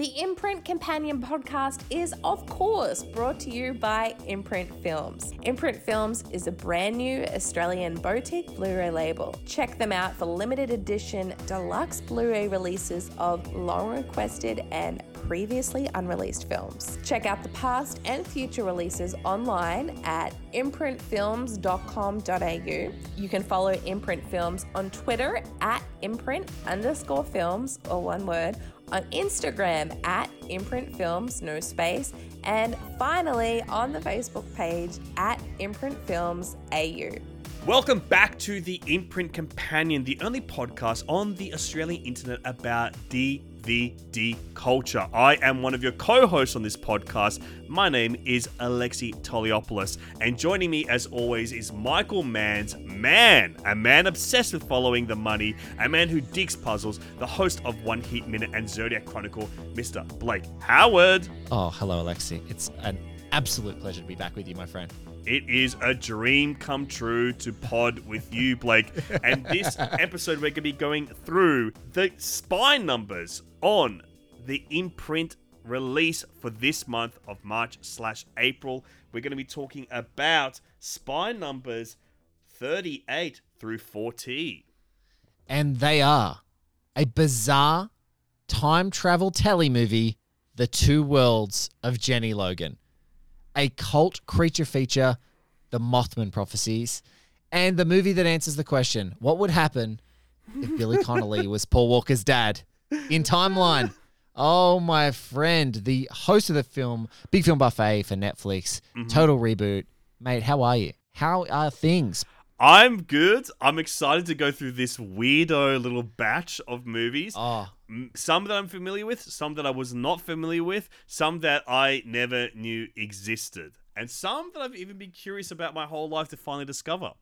The Imprint Companion podcast is, of course, brought to you by Imprint Films. Imprint Films is a brand new Australian boutique Blu ray label. Check them out for limited edition deluxe Blu ray releases of long requested and previously unreleased films. Check out the past and future releases online at imprintfilms.com.au. You can follow Imprint Films on Twitter at imprint underscore films, or one word, on Instagram at Imprint Films, no space, and finally on the Facebook page at Imprint Films AU. Welcome back to the Imprint Companion, the only podcast on the Australian internet about DVD culture. I am one of your co hosts on this podcast. My name is Alexi Toliopoulos, and joining me, as always, is Michael Mann's man, a man obsessed with following the money, a man who digs puzzles, the host of One Heat Minute and Zodiac Chronicle, Mr. Blake Howard. Oh, hello, Alexi. It's an absolute pleasure to be back with you, my friend. It is a dream come true to pod with you, Blake. And this episode, we're going to be going through the spine numbers on the imprint release for this month of March slash April. We're going to be talking about spine numbers 38 through 40. And they are a bizarre time travel telly movie, The Two Worlds of Jenny Logan, a cult creature feature, The Mothman Prophecies, and the movie that answers the question what would happen if Billy Connolly was Paul Walker's dad in Timeline? Oh, my friend, the host of the film, Big Film Buffet for Netflix, mm-hmm. Total Reboot. Mate, how are you? How are things? I'm good. I'm excited to go through this weirdo little batch of movies. Oh, Some that I'm familiar with, some that I was not familiar with, some that I never knew existed, and some that I've even been curious about my whole life to finally discover.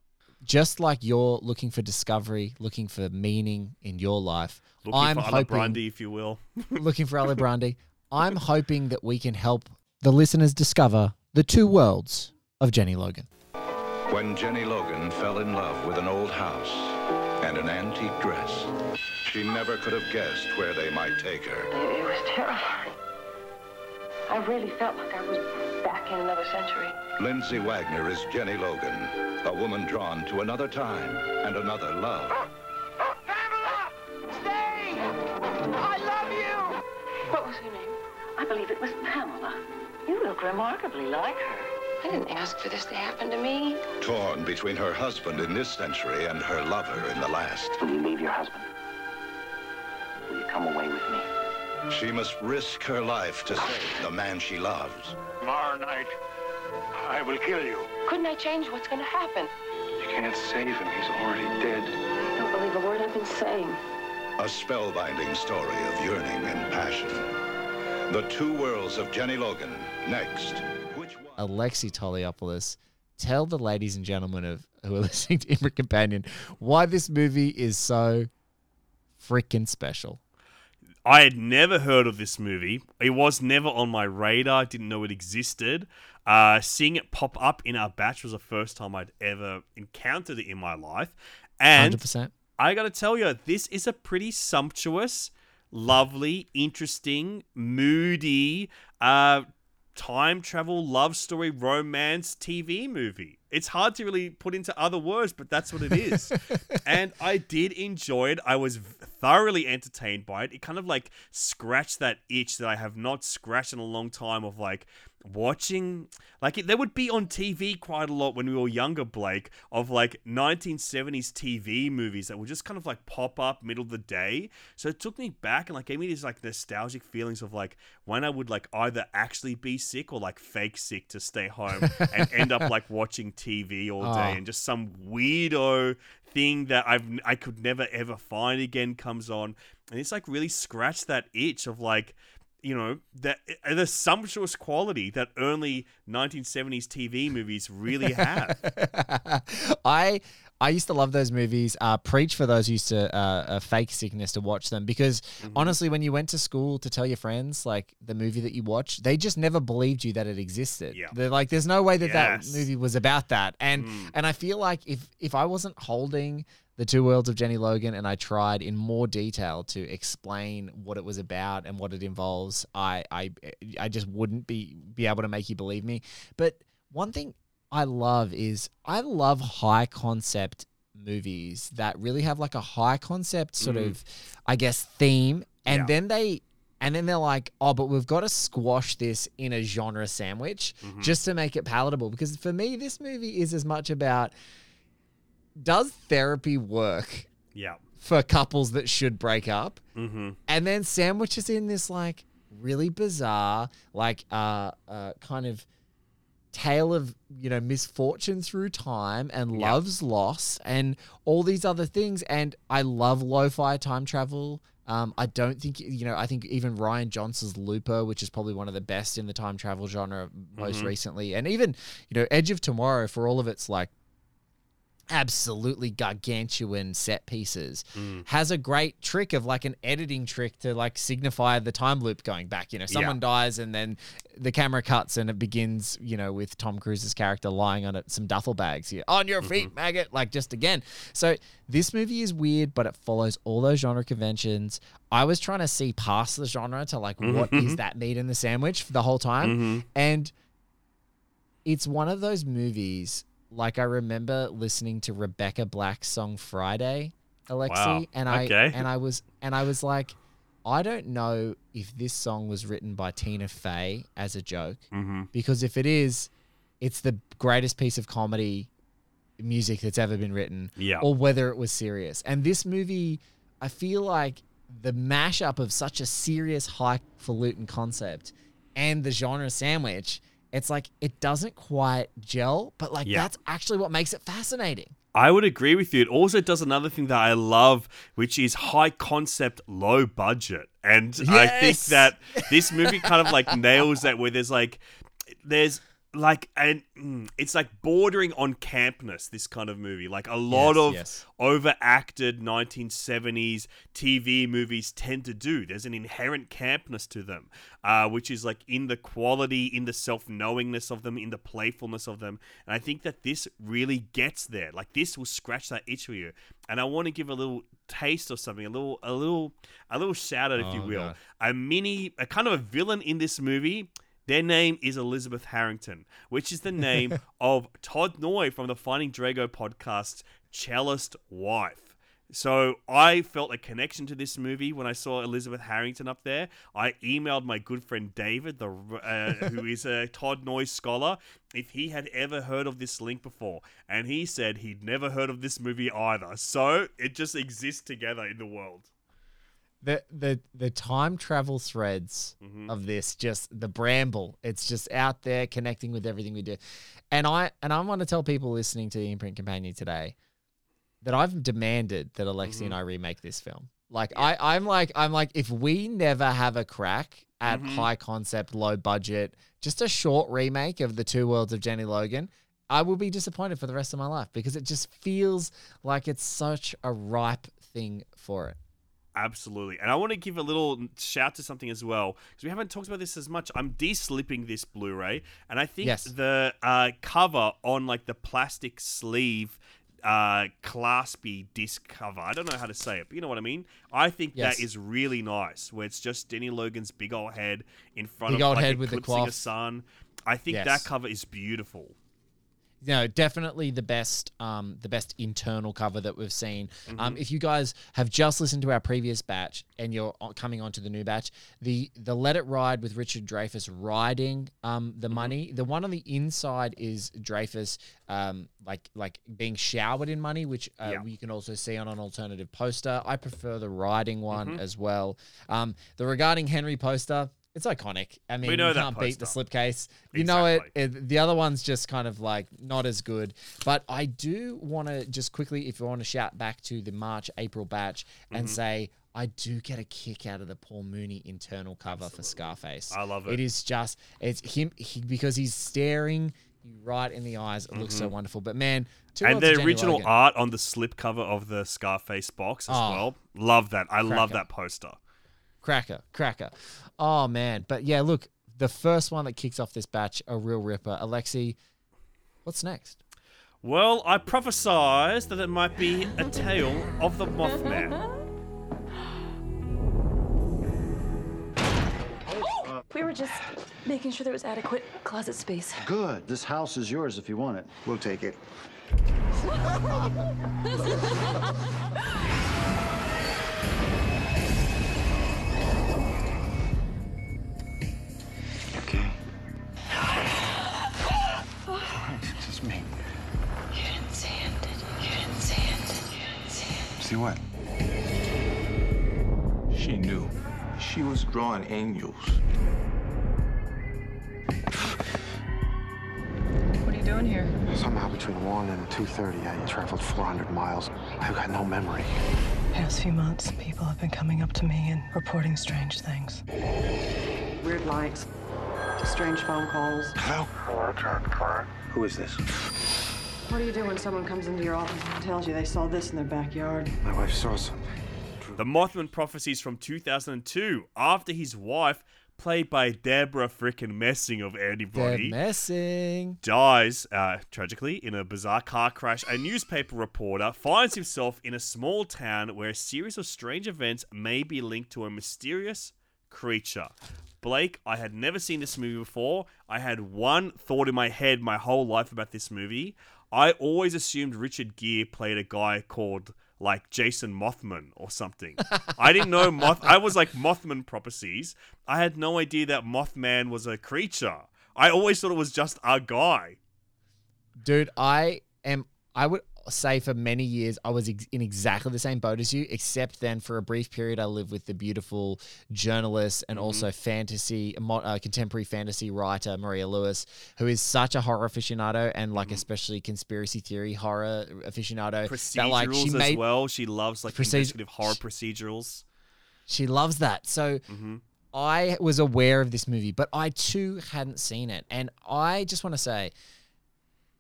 Just like you're looking for discovery, looking for meaning in your life, Looking I'm for hoping Brandy, if you will. looking for Alibrandi. I'm hoping that we can help the listeners discover the two worlds of Jenny Logan. When Jenny Logan fell in love with an old house and an antique dress, she never could have guessed where they might take her. It, it was terrifying. I really felt like I was back in another century. Lindsay Wagner is Jenny Logan, a woman drawn to another time and another love. Pamela! Stay! I love you! What was her name? I believe it was Pamela. You look remarkably like her. I didn't ask for this to happen to me. Torn between her husband in this century and her lover in the last. Will you leave your husband? Will you come away with me? She must risk her life to save the man she loves. Tomorrow night, I will kill you. Couldn't I change what's going to happen? You can't save him. He's already dead. I don't believe a word I've been saying. A spellbinding story of yearning and passion. The two worlds of Jenny Logan. Next. Which one? Alexi Toliopoulos, tell the ladies and gentlemen of who are listening to Imprint Companion why this movie is so freaking special. I had never heard of this movie. It was never on my radar. I didn't know it existed. Uh, seeing it pop up in our batch was the first time I'd ever encountered it in my life. And 100%. I got to tell you, this is a pretty sumptuous, lovely, interesting, moody, uh, time travel, love story, romance TV movie. It's hard to really put into other words, but that's what it is. and I did enjoy it. I was thoroughly entertained by it. It kind of like scratched that itch that I have not scratched in a long time of like watching like it, there would be on TV quite a lot when we were younger Blake of like 1970s TV movies that would just kind of like pop up middle of the day so it took me back and like gave me these like nostalgic feelings of like when I would like either actually be sick or like fake sick to stay home and end up like watching TV all day Oh. and just some weirdo thing that I've I could never ever find again comes on and it's like really scratched that itch of like you know that uh, the sumptuous quality that only 1970s TV movies really have. I I used to love those movies. Uh, preach for those who used to uh, uh, fake sickness to watch them because Mm-hmm. honestly, when you went to school to tell your friends like the movie that you watched, they just never believed you that it existed. Yeah. They're like, "There's no way that Yes. that movie was about that." And Mm. and I feel like if if I wasn't holding the two worlds of Jenny Logan and I tried in more detail to explain what it was about and what it involves, I I I just wouldn't be be able to make you believe me. But one thing I love is I love high concept movies that really have like a high concept sort mm. of I guess theme and Yeah. then they and then they're like, oh, but we've got to squash this in a genre sandwich mm-hmm. just to make it palatable. Because for me, this movie is as much about does therapy work Yeah. for couples that should break up? Mm-hmm. and then sandwiches in this like really bizarre like uh uh kind of tale of you know misfortune through time and Yeah. love's loss and all these other things and i love lo-fi time travel um, I don't think you know. I think even Rian Johnson's Looper, which is probably one of the best in the time travel genre most recently, and even you know Edge of Tomorrow for all of its like absolutely gargantuan set pieces. Mm. Has a great trick of like an editing trick to like signify the time loop going back. You know someone dies and then the camera cuts and it begins you know with tom cruise's character lying on it some duffel bags here on your feet mm-hmm. maggot like just again. So this movie is weird but it follows all those genre conventions. I was trying to see past the genre to like mm-hmm, what is mm-hmm. that meat in the sandwich for the whole time. And it's one of those movies like I remember listening to Rebecca Black's song Friday, Alexi, Wow. and I Okay. and I was and I was like, I don't know if this song was written by Tina Fey as a joke, Mm-hmm. because if it is, it's the greatest piece of comedy music that's ever been written, Yeah. or whether it was serious. And this movie, I feel like the mashup of such a serious, highfalutin concept and the genre sandwich, it's like it doesn't quite gel, but like Yeah. that's actually what makes it fascinating. I would agree with you. It also does another thing that I love, which is high concept, low budget. And I think that this movie kind of like nails that where there's like there's like and mm, it's like bordering on campness this kind of movie. Like a lot Yes, of yes. overacted 1970s tv movies tend to do. There's an inherent campness to them uh, which is like in the quality in the self-knowingness of them in the playfulness of them. And i think that this really gets there. Like this will scratch that itch for you. And i want to give a little taste of something a little a little a little shout out if you Oh, will. God. a mini a kind of a villain in this movie their name is Elizabeth Harrington, which is the name of Todd Noy from the Finding Drago podcast, Cellist Wife. So I felt a connection to this movie when I saw Elizabeth Harrington up there. I emailed my good friend David, the uh, who is a Todd Noy scholar, if he had ever heard of this link before, and he said he'd never heard of this movie either. So it just exists together in the world. The the the time travel threads Mm-hmm. of this just the bramble it's just out there connecting with everything we do and i and i want to tell people listening to the imprint companion today that i've demanded that alexi and i Mm-hmm. remake this film like i i'm like i'm like if we never have a crack at Mm-hmm. high concept low budget just a short remake of the two worlds of jenny logan I will be disappointed for the rest of my life because it just feels like it's such a ripe thing for it. Absolutely. And I want to give a little shout to something as well because we haven't talked about this as much. I'm de-slipping this Blu-ray and I think Yes. the uh, cover on like the plastic sleeve uh claspy disc cover. I don't know how to say it, but you know what I mean? I think Yes. that is really nice where it's just Jenny Logan's big old head in front Big of old like head with the a sun. I think Yes. that cover is beautiful. You know, definitely the best, um, the best internal cover that we've seen. Um, if you guys have just listened to our previous batch and you're coming on to the new batch, the the Let It Ride with Richard Dreyfuss riding um the money. The one on the inside is Dreyfuss um like like being showered in money, which uh, Yeah. you can also see on an alternative poster. I prefer the riding one as well. Um, the regarding Henry poster. It's iconic. I mean, know you can't beat the slipcase. You know it, it. The other one's just kind of like not as good. But I do want to just quickly, if you want to shout back to the March April batch and Mm-hmm. say, I do get a kick out of the Paul Muni internal cover for Scarface. I love it. It is just it's him he, because he's staring you right in the eyes. It looks so wonderful. But man, and the original Logan. art on the slipcover of the Scarface box as Oh. well. Love that. I love that poster. Cracker, cracker. Oh man, but yeah, look, the first one that kicks off this batch, a real ripper. Alexi, what's next? Well, I prophesized that it might be a tale of the Mothman. We were just making sure there was adequate closet space. Good. This house is yours if you want it. We'll take it. She was drawing angels. What are you doing here? Somehow between 1 and 2.30, I traveled 400 miles. I've got no memory. Past few months, people have been coming up to me and reporting strange things. Weird lights, strange phone calls. Hello? Who is this? What do you do when someone comes into your office and tells you they saw this in their backyard? My wife saw something. The Mothman prophecies from 2002 after his wife, played by Debra frickin' Messing of Anybody, messing. dies uh, tragically in a bizarre car crash. A newspaper reporter finds himself in a small town where a series of strange events may be linked to a mysterious creature. Blake, I had never seen this movie before. I had one thought in my head my whole life about this movie. I always assumed Richard Gere played a guy called like Jason Mothman or something. I didn't know Moth. I was like Mothman prophecies. I had no idea that Mothman was a creature. I always thought it was just a guy. Dude, I am. I would say for many years I was ex- in exactly the same boat as you, except then for a brief period I lived with the beautiful journalist and mm-hmm. also fantasy, uh, contemporary fantasy writer Maria Lewis, who is such a horror aficionado and like mm-hmm. especially conspiracy theory horror aficionado. Procedurals that like she as made well. She loves like Proced- investigative horror procedurals. She loves that. So mm-hmm. I was aware of this movie, but I too hadn't seen it. And I just want to say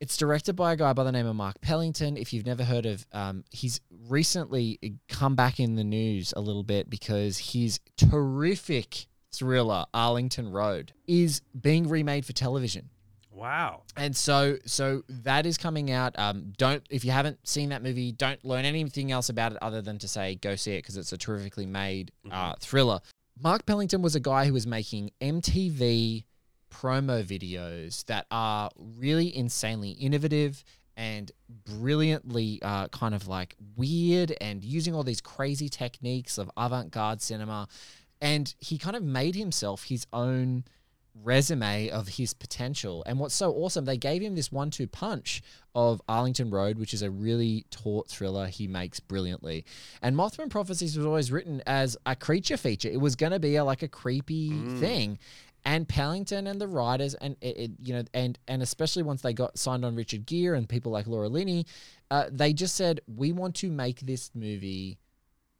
it's directed by a guy by the name of Mark Pellington. If you've never heard of, um, he's recently come back in the news a little bit because his terrific thriller, Arlington Road, is being remade for television. Wow. And so, so that is coming out. Um, don't if you haven't seen that movie, don't learn anything else about it other than to say go see it because it's a terrifically made uh, thriller. Mark Pellington was a guy who was making MTV promo videos that are really insanely innovative and brilliantly uh, kind of like weird and using all these crazy techniques of avant-garde cinema and he kind of made himself his own resume of his potential. And what's so awesome, they gave him this one two punch of Arlington Road, which is a really taut thriller he makes brilliantly. And Mothman Prophecies was always written as a creature feature. It was going to be a, like a creepy thing. And Pellington and the writers, and it, it, you know, and and especially once they got signed on Richard Gere and people like Laura Linney, uh, they just said we want to make this movie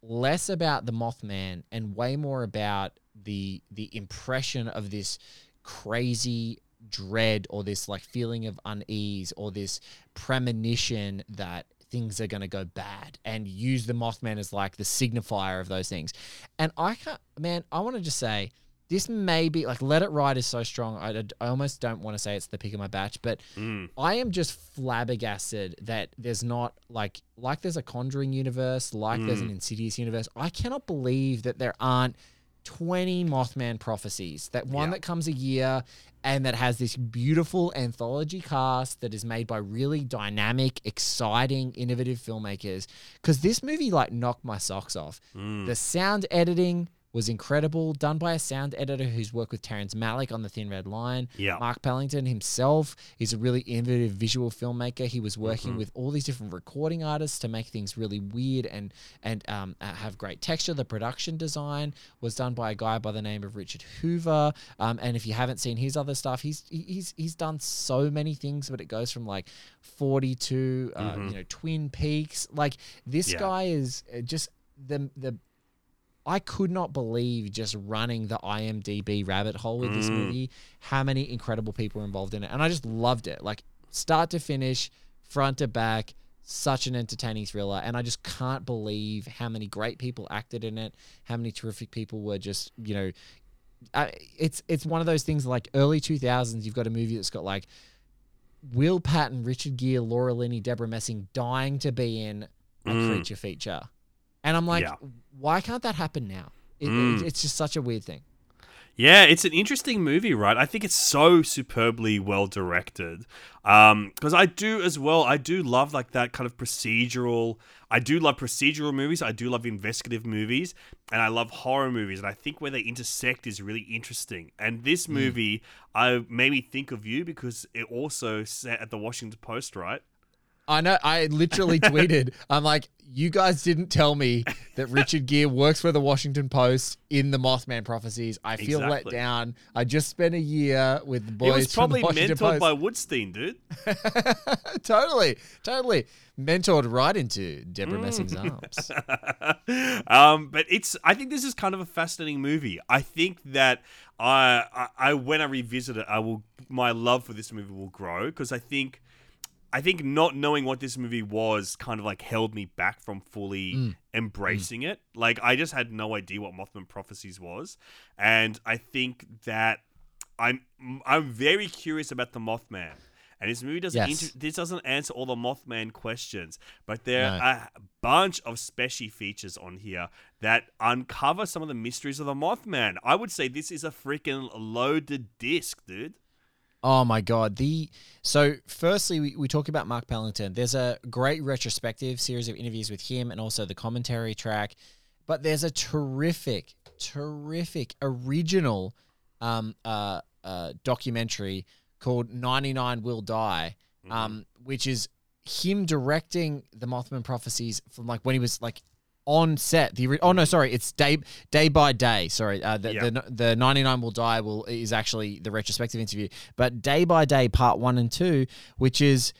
less about the Mothman and way more about the the impression of this crazy dread or this like feeling of unease or this premonition that things are going to go bad and use the Mothman as like the signifier of those things. And I can't, man, I want to just say this may be like Let It Ride is so strong. I, I almost don't want to say it's the pick of my batch, but mm. I am just flabbergasted that there's not like like there's a Conjuring universe, like there's an mm. Insidious universe. I cannot believe that there aren't 20 Mothman prophecies. That one that comes a year and that has this beautiful anthology cast that is made by really dynamic, exciting, innovative filmmakers. Because this movie like knocked my socks off. Mm. The sound editing was incredible, done by a sound editor who's worked with Terrence Malick on The Thin Red Line. Yeah. Mark Pellington himself is a really innovative visual filmmaker. He was working with all these different recording artists to make things really weird and and um, uh, have great texture. The production design was done by a guy by the name of Richard Hoover. Um, and if you haven't seen his other stuff, he's he's he's done so many things. But it goes from like forty to uh, you know Twin Peaks. Like this Yeah. guy is uh, just the the I could not believe just running the IMDb rabbit hole with this movie, how many incredible people were involved in it. And I just loved it. Like start to finish, front to back, such an entertaining thriller. And I just can't believe how many great people acted in it, how many terrific people were just, you know, uh, it's it's one of those things like early 2000s you've got a movie that's got like Will Patton, Richard Gere, Laura Linney, Debra Messing dying to be in a Mm. creature feature. And I'm like, Yeah. why can't that happen now? It, Mm. it- it's just such a weird thing. Yeah, it's an interesting movie, right? I think it's so superbly well directed. Um, because I do as well. I do love like that kind of procedural. I do love procedural movies. I do love investigative movies, and I love horror movies. And I think where they intersect is really interesting. And this movie, I made me think of you because it also set at the Washington Post, right? I know. I literally tweeted, I'm like, you guys didn't tell me that Richard Gere works for the Washington Post in the Mothman prophecies. I feel let down. I just spent a year with the boys it was probably from the Washington mentored Post. by Woodstein, dude. totally, totally mentored right into Debra Mm. Messing's arms. um, but it's. I think this is kind of a fascinating movie. I think that I, I, I when I revisit it, I will. My love for this movie will grow because I think, I think not knowing what this movie was kind of like held me back from fully Mm. embracing it. Like I just had no idea what Mothman Prophecies was, and I think that I'm I'm very curious about the Mothman. And this movie doesn't Yes. inter- this doesn't answer all the Mothman questions, but there No. are a bunch of special features on here that uncover some of the mysteries of the Mothman. I would say this is a freaking loaded disc, dude. Oh my god! The so firstly, we, we talk about Mark Pellington. There's a great retrospective series of interviews with him, and also the commentary track. But there's a terrific, terrific original um, uh, uh, documentary called "99 Will Die," um, which is him directing the Mothman prophecies from like when he was like on set. The oh no, sorry, it's day day by day. Sorry, uh, the, the the ninety nine will die will is actually the retrospective interview, but day by day, part one and two, which is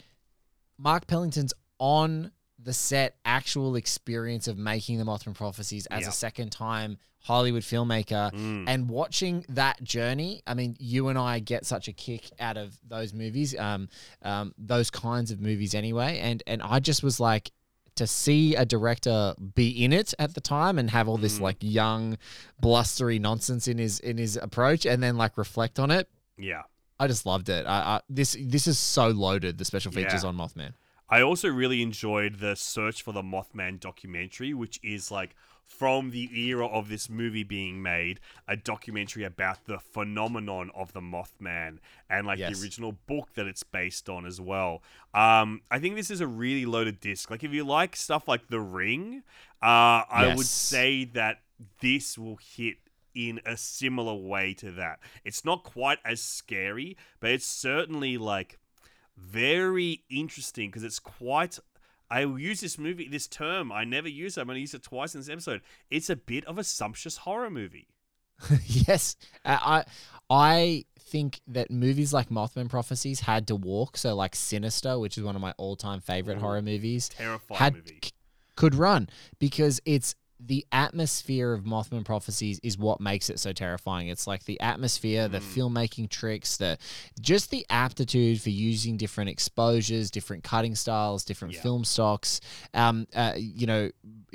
Mark Pellington's on the set actual experience of making the Mothman prophecies as a second time Hollywood filmmaker Mm. and watching that journey. I mean, you and I get such a kick out of those movies, um, um, those kinds of movies anyway. And and I just was like, to see a director be in it at the time and have all this Mm. like young, blustery nonsense in his in his approach, and then like reflect on it. Yeah. I just loved it. I, I this this is so loaded. The special features Yeah. on Mothman. I also really enjoyed the Search for the Mothman documentary, which is like from the era of this movie being made, a documentary about the phenomenon of the Mothman and like Yes. the original book that it's based on as well. Um, I think this is a really loaded disc. Like if you like stuff like The Ring, uh, I would say that this will hit in a similar way to that. It's not quite as scary, but it's certainly like very interesting because it's quite. I use this movie, this term. I never use it. I'm going to use it twice in this episode. It's a bit of a sumptuous horror movie. yes, Uh, I I think that movies like Mothman Prophecies had to walk. So like Sinister, which is one of my all time favorite Ooh, horror movies, Terrifying had movie. c- could run because it's the atmosphere of Mothman Prophecies is what makes it so terrifying. It's like the atmosphere, the Mm. filmmaking tricks, the just the aptitude for using different exposures, different cutting styles, different Yeah. film stocks. Um, uh, you know,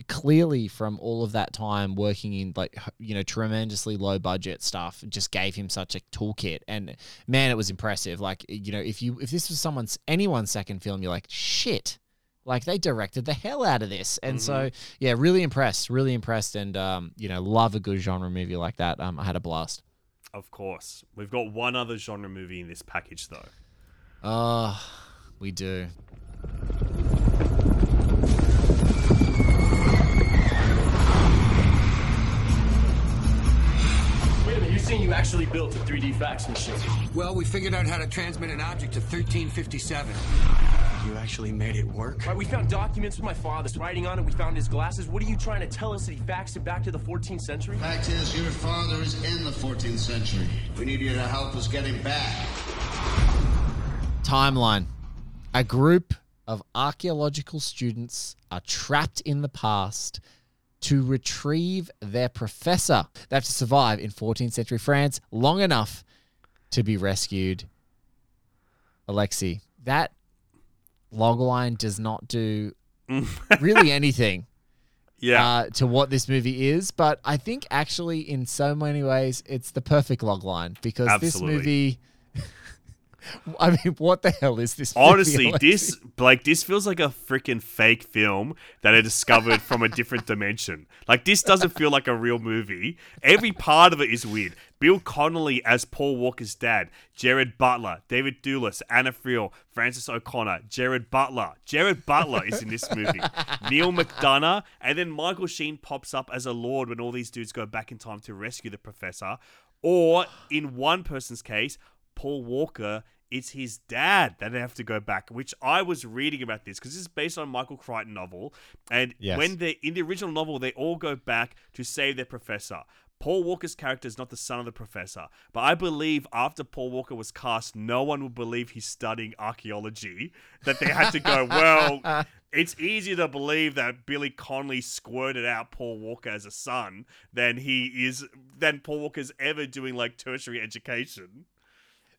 clearly from all of that time working in like you know tremendously low budget stuff, just gave him such a toolkit. And man, it was impressive. Like you know, if you if this was someone's anyone's second film, you're like shit. Like they directed the hell out of this, and so yeah, really impressed, really impressed, and um, you know, love a good genre movie like that. Um, I had a blast. Of course. We've got one other genre movie in this package, though. Oh, we do. Wait a minute, you're saying you actually built a 3D fax machine? Well, we figured out how to transmit an object to 1357. You actually made it work? Right, we found documents with my father's writing on it. We found his glasses. What are you trying to tell us that he faxed it back to the 14th century? Fact is, your father is in the 14th century. We need you to help us get him back. Timeline. A group of archaeological students are trapped in the past to retrieve their professor. They have to survive in 14th century France long enough to be rescued. Alexi, that logline does not do really anything Yeah. uh, to what this movie is, but I think actually in so many ways it's the perfect logline because this movie. I mean, what the hell is this? Honestly, this like this feels like a freaking fake film that I discovered from a different dimension. Like this doesn't feel like a real movie. Every part of it is weird. Bill Connolly as Paul Walker's dad, Gerard Butler, David Thewlis, Anna Friel, Frances O'Connor, Gerard Butler. Gerard Butler is in this movie. Neal McDonough, and then Michael Sheen pops up as a lord when all these dudes go back in time to rescue the professor. Or in one person's case, Paul Walker it's his dad that they have to go back, which I was reading about this because this is based on a Michael Crichton novel. And Yes. when they in the original novel, they all go back to save their professor. Paul Walker's character is not the son of the professor, but I believe after Paul Walker was cast, no one would believe he's studying archaeology. That they had to go, well, it's easier to believe that Billy Connolly squirted out Paul Walker as a son than he is than Paul Walker's ever doing like tertiary education.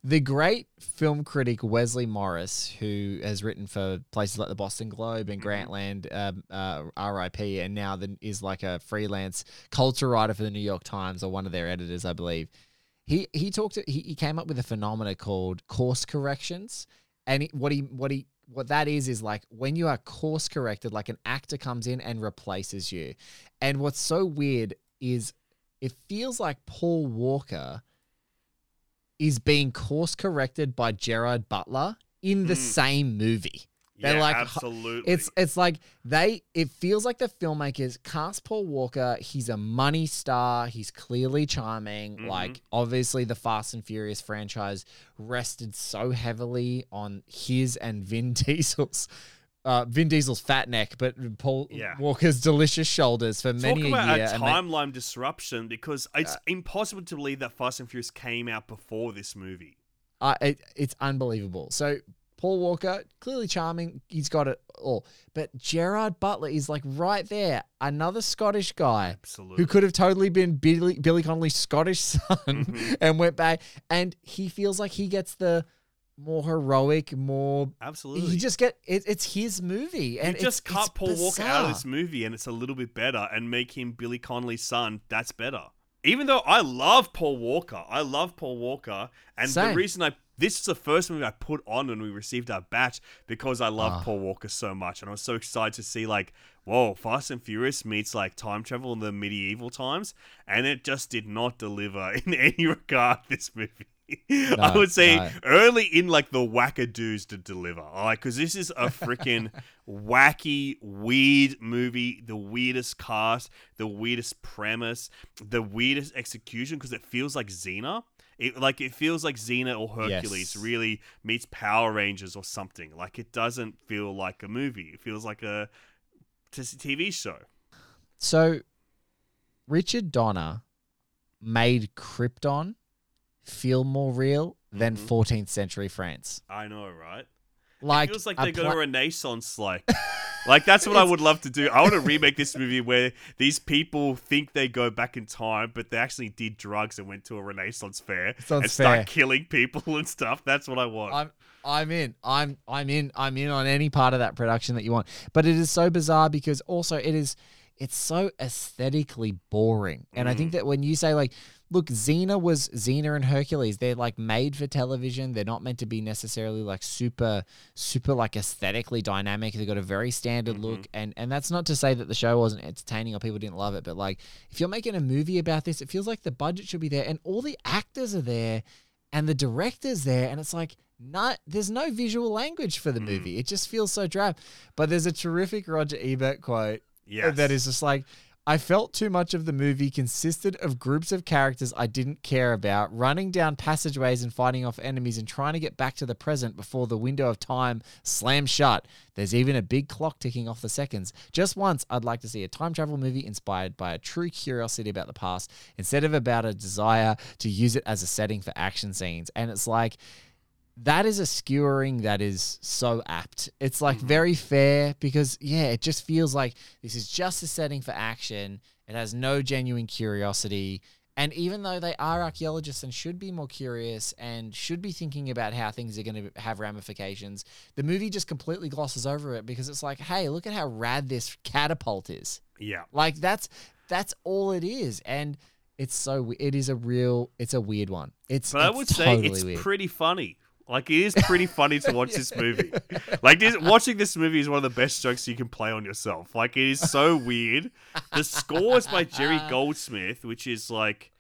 The great film critic Wesley Morris, who has written for places like the Boston Globe and Grantland, um, uh, RIP, and now then is like a freelance culture writer for the New York Times or one of their editors, I believe. He he talked. He, he came up with a phenomena called course corrections, and he, what he what he what that is is like when you are course corrected, like an actor comes in and replaces you. And what's so weird is it feels like Paul Walker is being course corrected by Gerard Butler in the same movie. They're Yeah, like absolutely. It's it's like they it feels like the filmmakers cast Paul Walker, he's a money star, he's clearly charming. Mm-hmm. Like obviously the Fast and Furious franchise rested so heavily on his and Vin Diesel's uh, Vin Diesel's fat neck, but Paul Yeah. Walker's delicious shoulders for many Talk a about year. a and they- timeline disruption because it's impossible to believe that Fast and Furious came out before this movie. Uh, it, it's unbelievable. So Paul Walker, clearly charming, he's got it all. But Gerard Butler is like right there, another Scottish guy Absolutely. who could have totally been Billy, Billy Connolly's Scottish son Mm-hmm. and went back. And he feels like he gets the more heroic, more. Absolutely. You just get it, it's his movie, and you just it's, cut it's Paul Walker out of this movie and it's a little bit better and make him Billy Connolly's son. That's better. Even though I love Paul Walker, I love Paul Walker, and the reason I this is the first movie I put on when we received our batch because I love Ah. Paul Walker so much, and I was so excited to see like, whoa, Fast and Furious meets like time travel in the medieval times, and it just did not deliver in any regard. This movie. I would say no. early in like the wackadoos to deliver. Like, because this is a freaking wacky, weird movie. The weirdest cast, the weirdest premise, the weirdest execution. Because it feels like Xena. It like it feels like Xena or Hercules Yes. really meets Power Rangers or something. Like it doesn't feel like a movie. It feels like a t- TV show. So, Richard Donner made Krypton feel more real than mm-hmm. 14th century France. I know, right? Like it feels like they got pla- a renaissance like like that's what I would love to do. I want to remake this movie where these people think they go back in time, but they actually did drugs and went to a renaissance fair Sounds and start fair. killing people and stuff. That's what I want. I'm I'm in. I'm I'm in. I'm in on any part of that production that you want. But it is so bizarre because also it is it's so aesthetically boring. And I think that when you say like look, Xena was Xena and Hercules, they're like made for television. They're not meant to be necessarily like super super like aesthetically dynamic. They've got a very standard look and and that's not to say that the show wasn't entertaining or people didn't love it, but like if you're making a movie about this, it feels like the budget should be there and all the actors are there and the director's there and it's like not there's no visual language for the Mm. movie it just feels so drab but there's a terrific roger ebert quote Yes. that is just like i felt too much of the movie consisted of groups of characters i didn't care about running down passageways and fighting off enemies and trying to get back to the present before the window of time slams shut. There's even a big clock ticking off the seconds. Just once i'd like to see a time travel movie inspired by a true curiosity about the past instead of about a desire to use it as a setting for action scenes. And it's like that is a skewering that is so apt. It's like mm-hmm. very fair because yeah, it just feels like this is just a setting for action. It has no genuine curiosity. And even though they are archaeologists and should be more curious and should be thinking about how things are going to have ramifications, the movie just completely glosses over it because it's like, hey, look at how rad this catapult is. Yeah. Like that's that's all it is, and it's so it is a real it's a weird one. It's But I it's would say it's weird. pretty funny. Like it is pretty funny to watch this movie. Like this, watching this movie is one of the best jokes you can play on yourself. Like it is so weird. The score is by Jerry Goldsmith, which is like,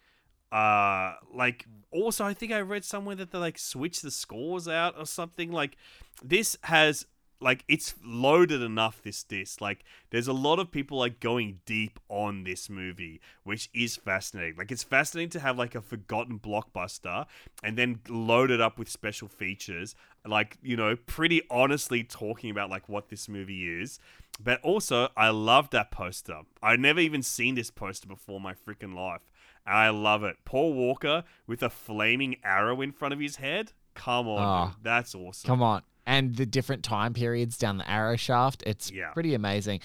uh, like also I think I read somewhere that they like switch the scores out or something. Like this has like it's loaded enough this disc. Like there's a lot of people like going deep on this movie which is fascinating. Like it's fascinating to have like a forgotten blockbuster and then load it up with special features like you know pretty honestly talking about like what this movie is. But also i love that poster. I never even seen this poster before in my freaking life. I love it. Paul walker with a flaming arrow in front of his head? Come on ah. dude. that's awesome. Come on. And the different time periods down the arrow shaft, it's Yeah. pretty amazing.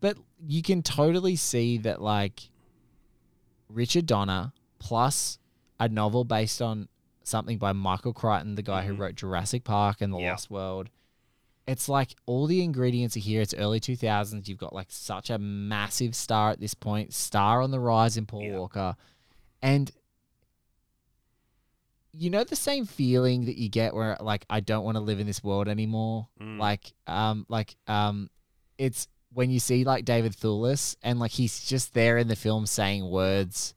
But you can totally see that like Richard Donner plus a novel based on something by Michael Crichton, the guy who Mhm. wrote Jurassic Park and The Yeah. Lost World. It's like all the ingredients are here. It's early 2000s. You've got like such a massive star at this point, star on the rise in Paul Walker. And you know the same feeling that you get where like I don't want to live in this world anymore. Mm. Like um like um it's when you see like David Thewlis and like he's just there in the film saying words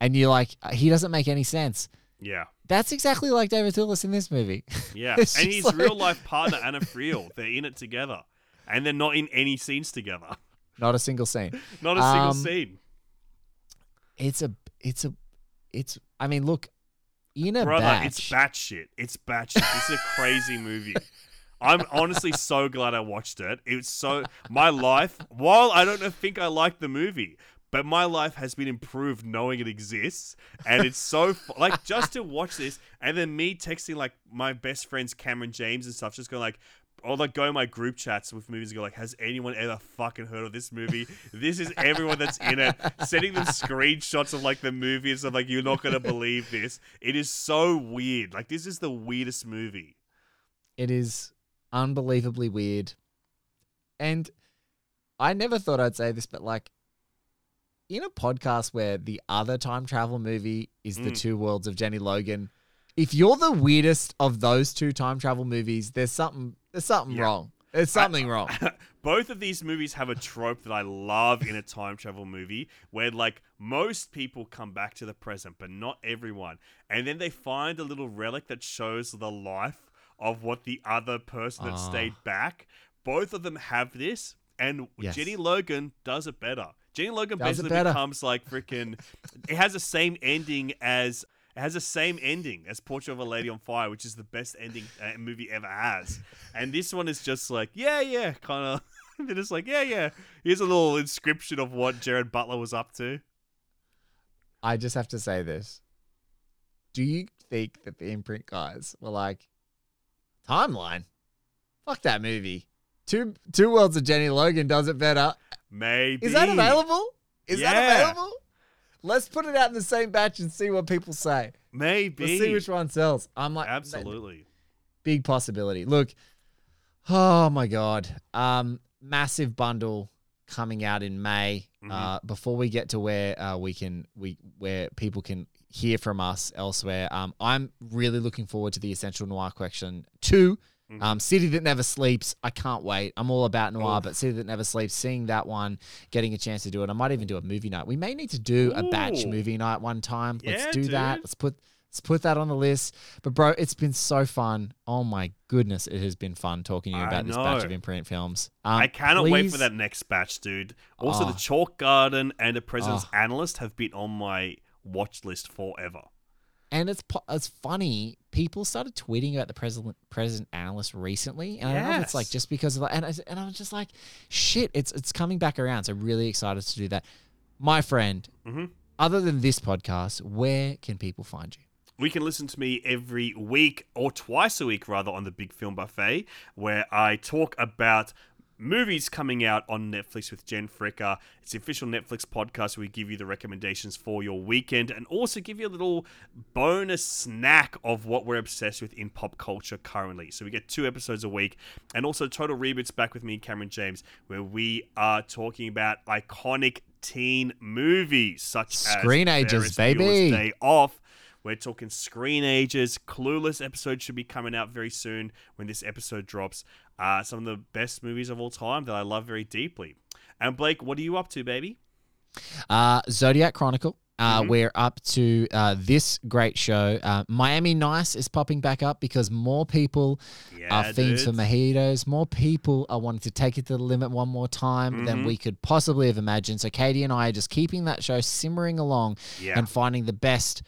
and you're like he doesn't make any sense. yeah That's exactly like David Thewlis in this movie. Yeah, and his like- real life partner Anna Friel, they're in it together, and they're not in any scenes together. Not a single scene. Not a single Um, scene. It's a it's a it's I mean look in a Brother, batch. it's batshit. It's batshit. This is a crazy movie. I'm honestly so glad I watched it. It's so my life. While I don't think I like the movie, but my life has been improved knowing it exists, and it's so like just to watch this, and then me texting like my best friends Cameron James and stuff, just going like. Or like go in my group chats with movies and go like, has anyone ever fucking heard of this movie? This is everyone that's in it. Sending them screenshots of like the movie and stuff like you're not gonna believe this. It is so weird. Like this is the weirdest movie. It is unbelievably weird. And I never thought I'd say this, but like in a podcast where the other time travel movie is The Mm. Two Worlds of Jenny Logan, if you're the weirdest of those two time travel movies, there's something there's something wrong. There's something wrong. Both of these movies have a trope that I love in a time travel movie where like most people come back to the present, but not everyone. And then they find a little relic that shows the life of what the other person that Ah. stayed back. Both of them have this, and Yes. Jenny Logan does it better. Jenny Logan Does basically becomes like freaking. it has the same ending as. It has the same ending as Portrait of a Lady on Fire, which is the best ending a movie ever has. And this one is just like, yeah, yeah, kind of. They're just like, yeah, yeah. Here's a little inscription of what Gerard Butler was up to. I just have to say this. Do you think that the imprint guys were like, timeline? Fuck that movie. Two Two Worlds of Jenny Logan does it better. Maybe Is that available? Is that available? Let's put it out in the same batch and see what people say. Maybe. Let's see which one sells. I'm like, Absolutely. big possibility. Look, oh my god, um, massive bundle coming out in May. Mm-hmm. Uh, before we get to where uh, we can we where people can hear from us elsewhere, um, I'm really looking forward to the Essential Noir Collection 2 Mm-hmm. Um, City That Never Sleeps. I can't wait. I'm all about noir, Oof. but City That Never Sleeps. Seeing that one, getting a chance to do it. I might even do a movie night. We may need to do a batch movie night one time. Let's Yeah, do that. Let's put let's put that on the list. But bro, it's been so fun. Oh my goodness, it has been fun talking to you about this batch of imprint films. Um, I cannot wait for that next batch, dude. Also, Oh. the Chalk Garden and the President's Oh. Analyst have been on my watch list forever. And it's it's funny. People started tweeting about the president president analyst recently, and I don't know it's like just because of that. And I, and I was just like, shit, it's it's coming back around. So really excited to do that. My friend, Mhm. other than this podcast, where can people find you? we can listen to me every week or twice a week, rather, on the Big Film Buffet, where I talk about movies coming out on Netflix with Jen Fricker. It's the official Netflix podcast where we give you the recommendations for your weekend and also give you a little bonus snack of what we're obsessed with in pop culture currently. So we get two episodes a week and also Total Reboots back with me, Cameron James, where we are talking about iconic teen movies such Screen as Ages, Ferris Bueller's baby. Day Off. We're talking Screen Ages. Clueless episode should be coming out very soon when this episode drops. Uh, some of the best movies of all time that I love very deeply. And Blake, what are you up to, baby? Uh, Zodiac Chronicle. Uh, Mhm. We're up to uh, this great show. Uh, Miami Nice is popping back up because more people are Yeah, fiends for mojitos. More people are wanting to take it to the limit one more time than Mhm. we could possibly have imagined. So Katie and I are just keeping that show simmering along Yeah. and finding the best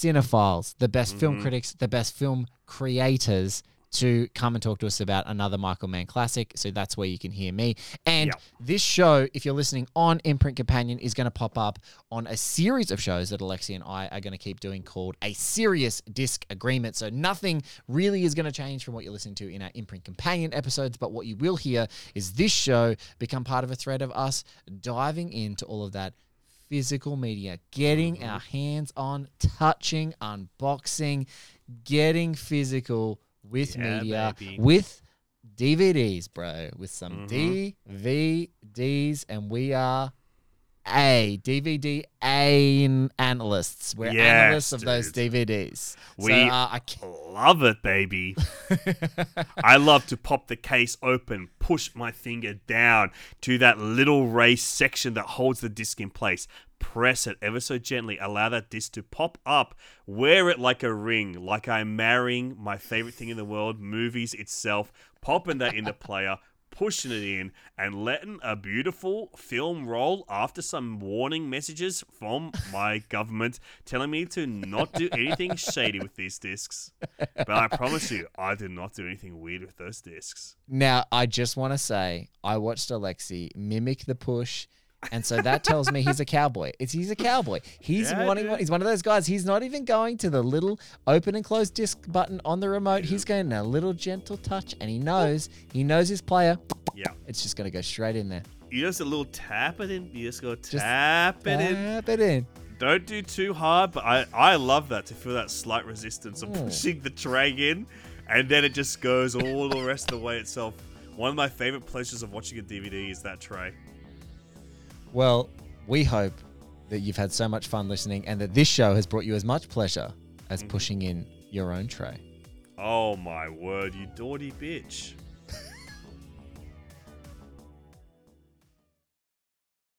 cinephiles, the best film Mhm. critics, the best film creators to come and talk to us about another Michael Mann classic. So that's where you can hear me. And Yeah. this show, if you're listening on Imprint Companion, is going to pop up on a series of shows that Alexi and I are going to keep doing called a serious disc agreement. So nothing really is going to change from what you're listening to in our Imprint Companion episodes, but what you will hear is this show become part of a thread of us diving into all of that physical media, getting our hands on, touching, unboxing, getting physical with Yeah, media, baby. with DVDs, bro, with some Mhm. DVDs, and we are a DVD an- analysts. We're Yes, analysts of those. DVDs. We so, uh, love it, baby. I love to pop the case open, push my finger down to that little race section that holds the disc in place, press it ever so gently, allow that disc to pop up, wear it like a ring, like I'm marrying my favorite thing in the world, movies itself, popping that in the player. Pushing it in and letting a beautiful film roll after some warning messages from my government telling me to not do anything shady with these discs. But I promise you, I did not do anything weird with those discs. Now, I just want to say, I watched Alexi mimic the push. And so that tells me he's a cowboy. It's he's a cowboy. He's Yeah, wanting dude. he's one of those guys. He's not even going to the little open and close disc button on the remote. He's going a little gentle touch and he knows he knows his player. Yeah. It's just gonna go straight in there. You just a little tap it in. You just go tap it in. Tap it in. Don't do too hard, but I, I love that to feel that slight resistance of Mm. pushing the tray in, and then it just goes all the rest of the way itself. One of my favorite pleasures of watching a DVD is that tray. Well, we hope that you've had so much fun listening and that this show has brought you as much pleasure as mm-hmm. pushing in your own tray. Oh my word, you naughty bitch.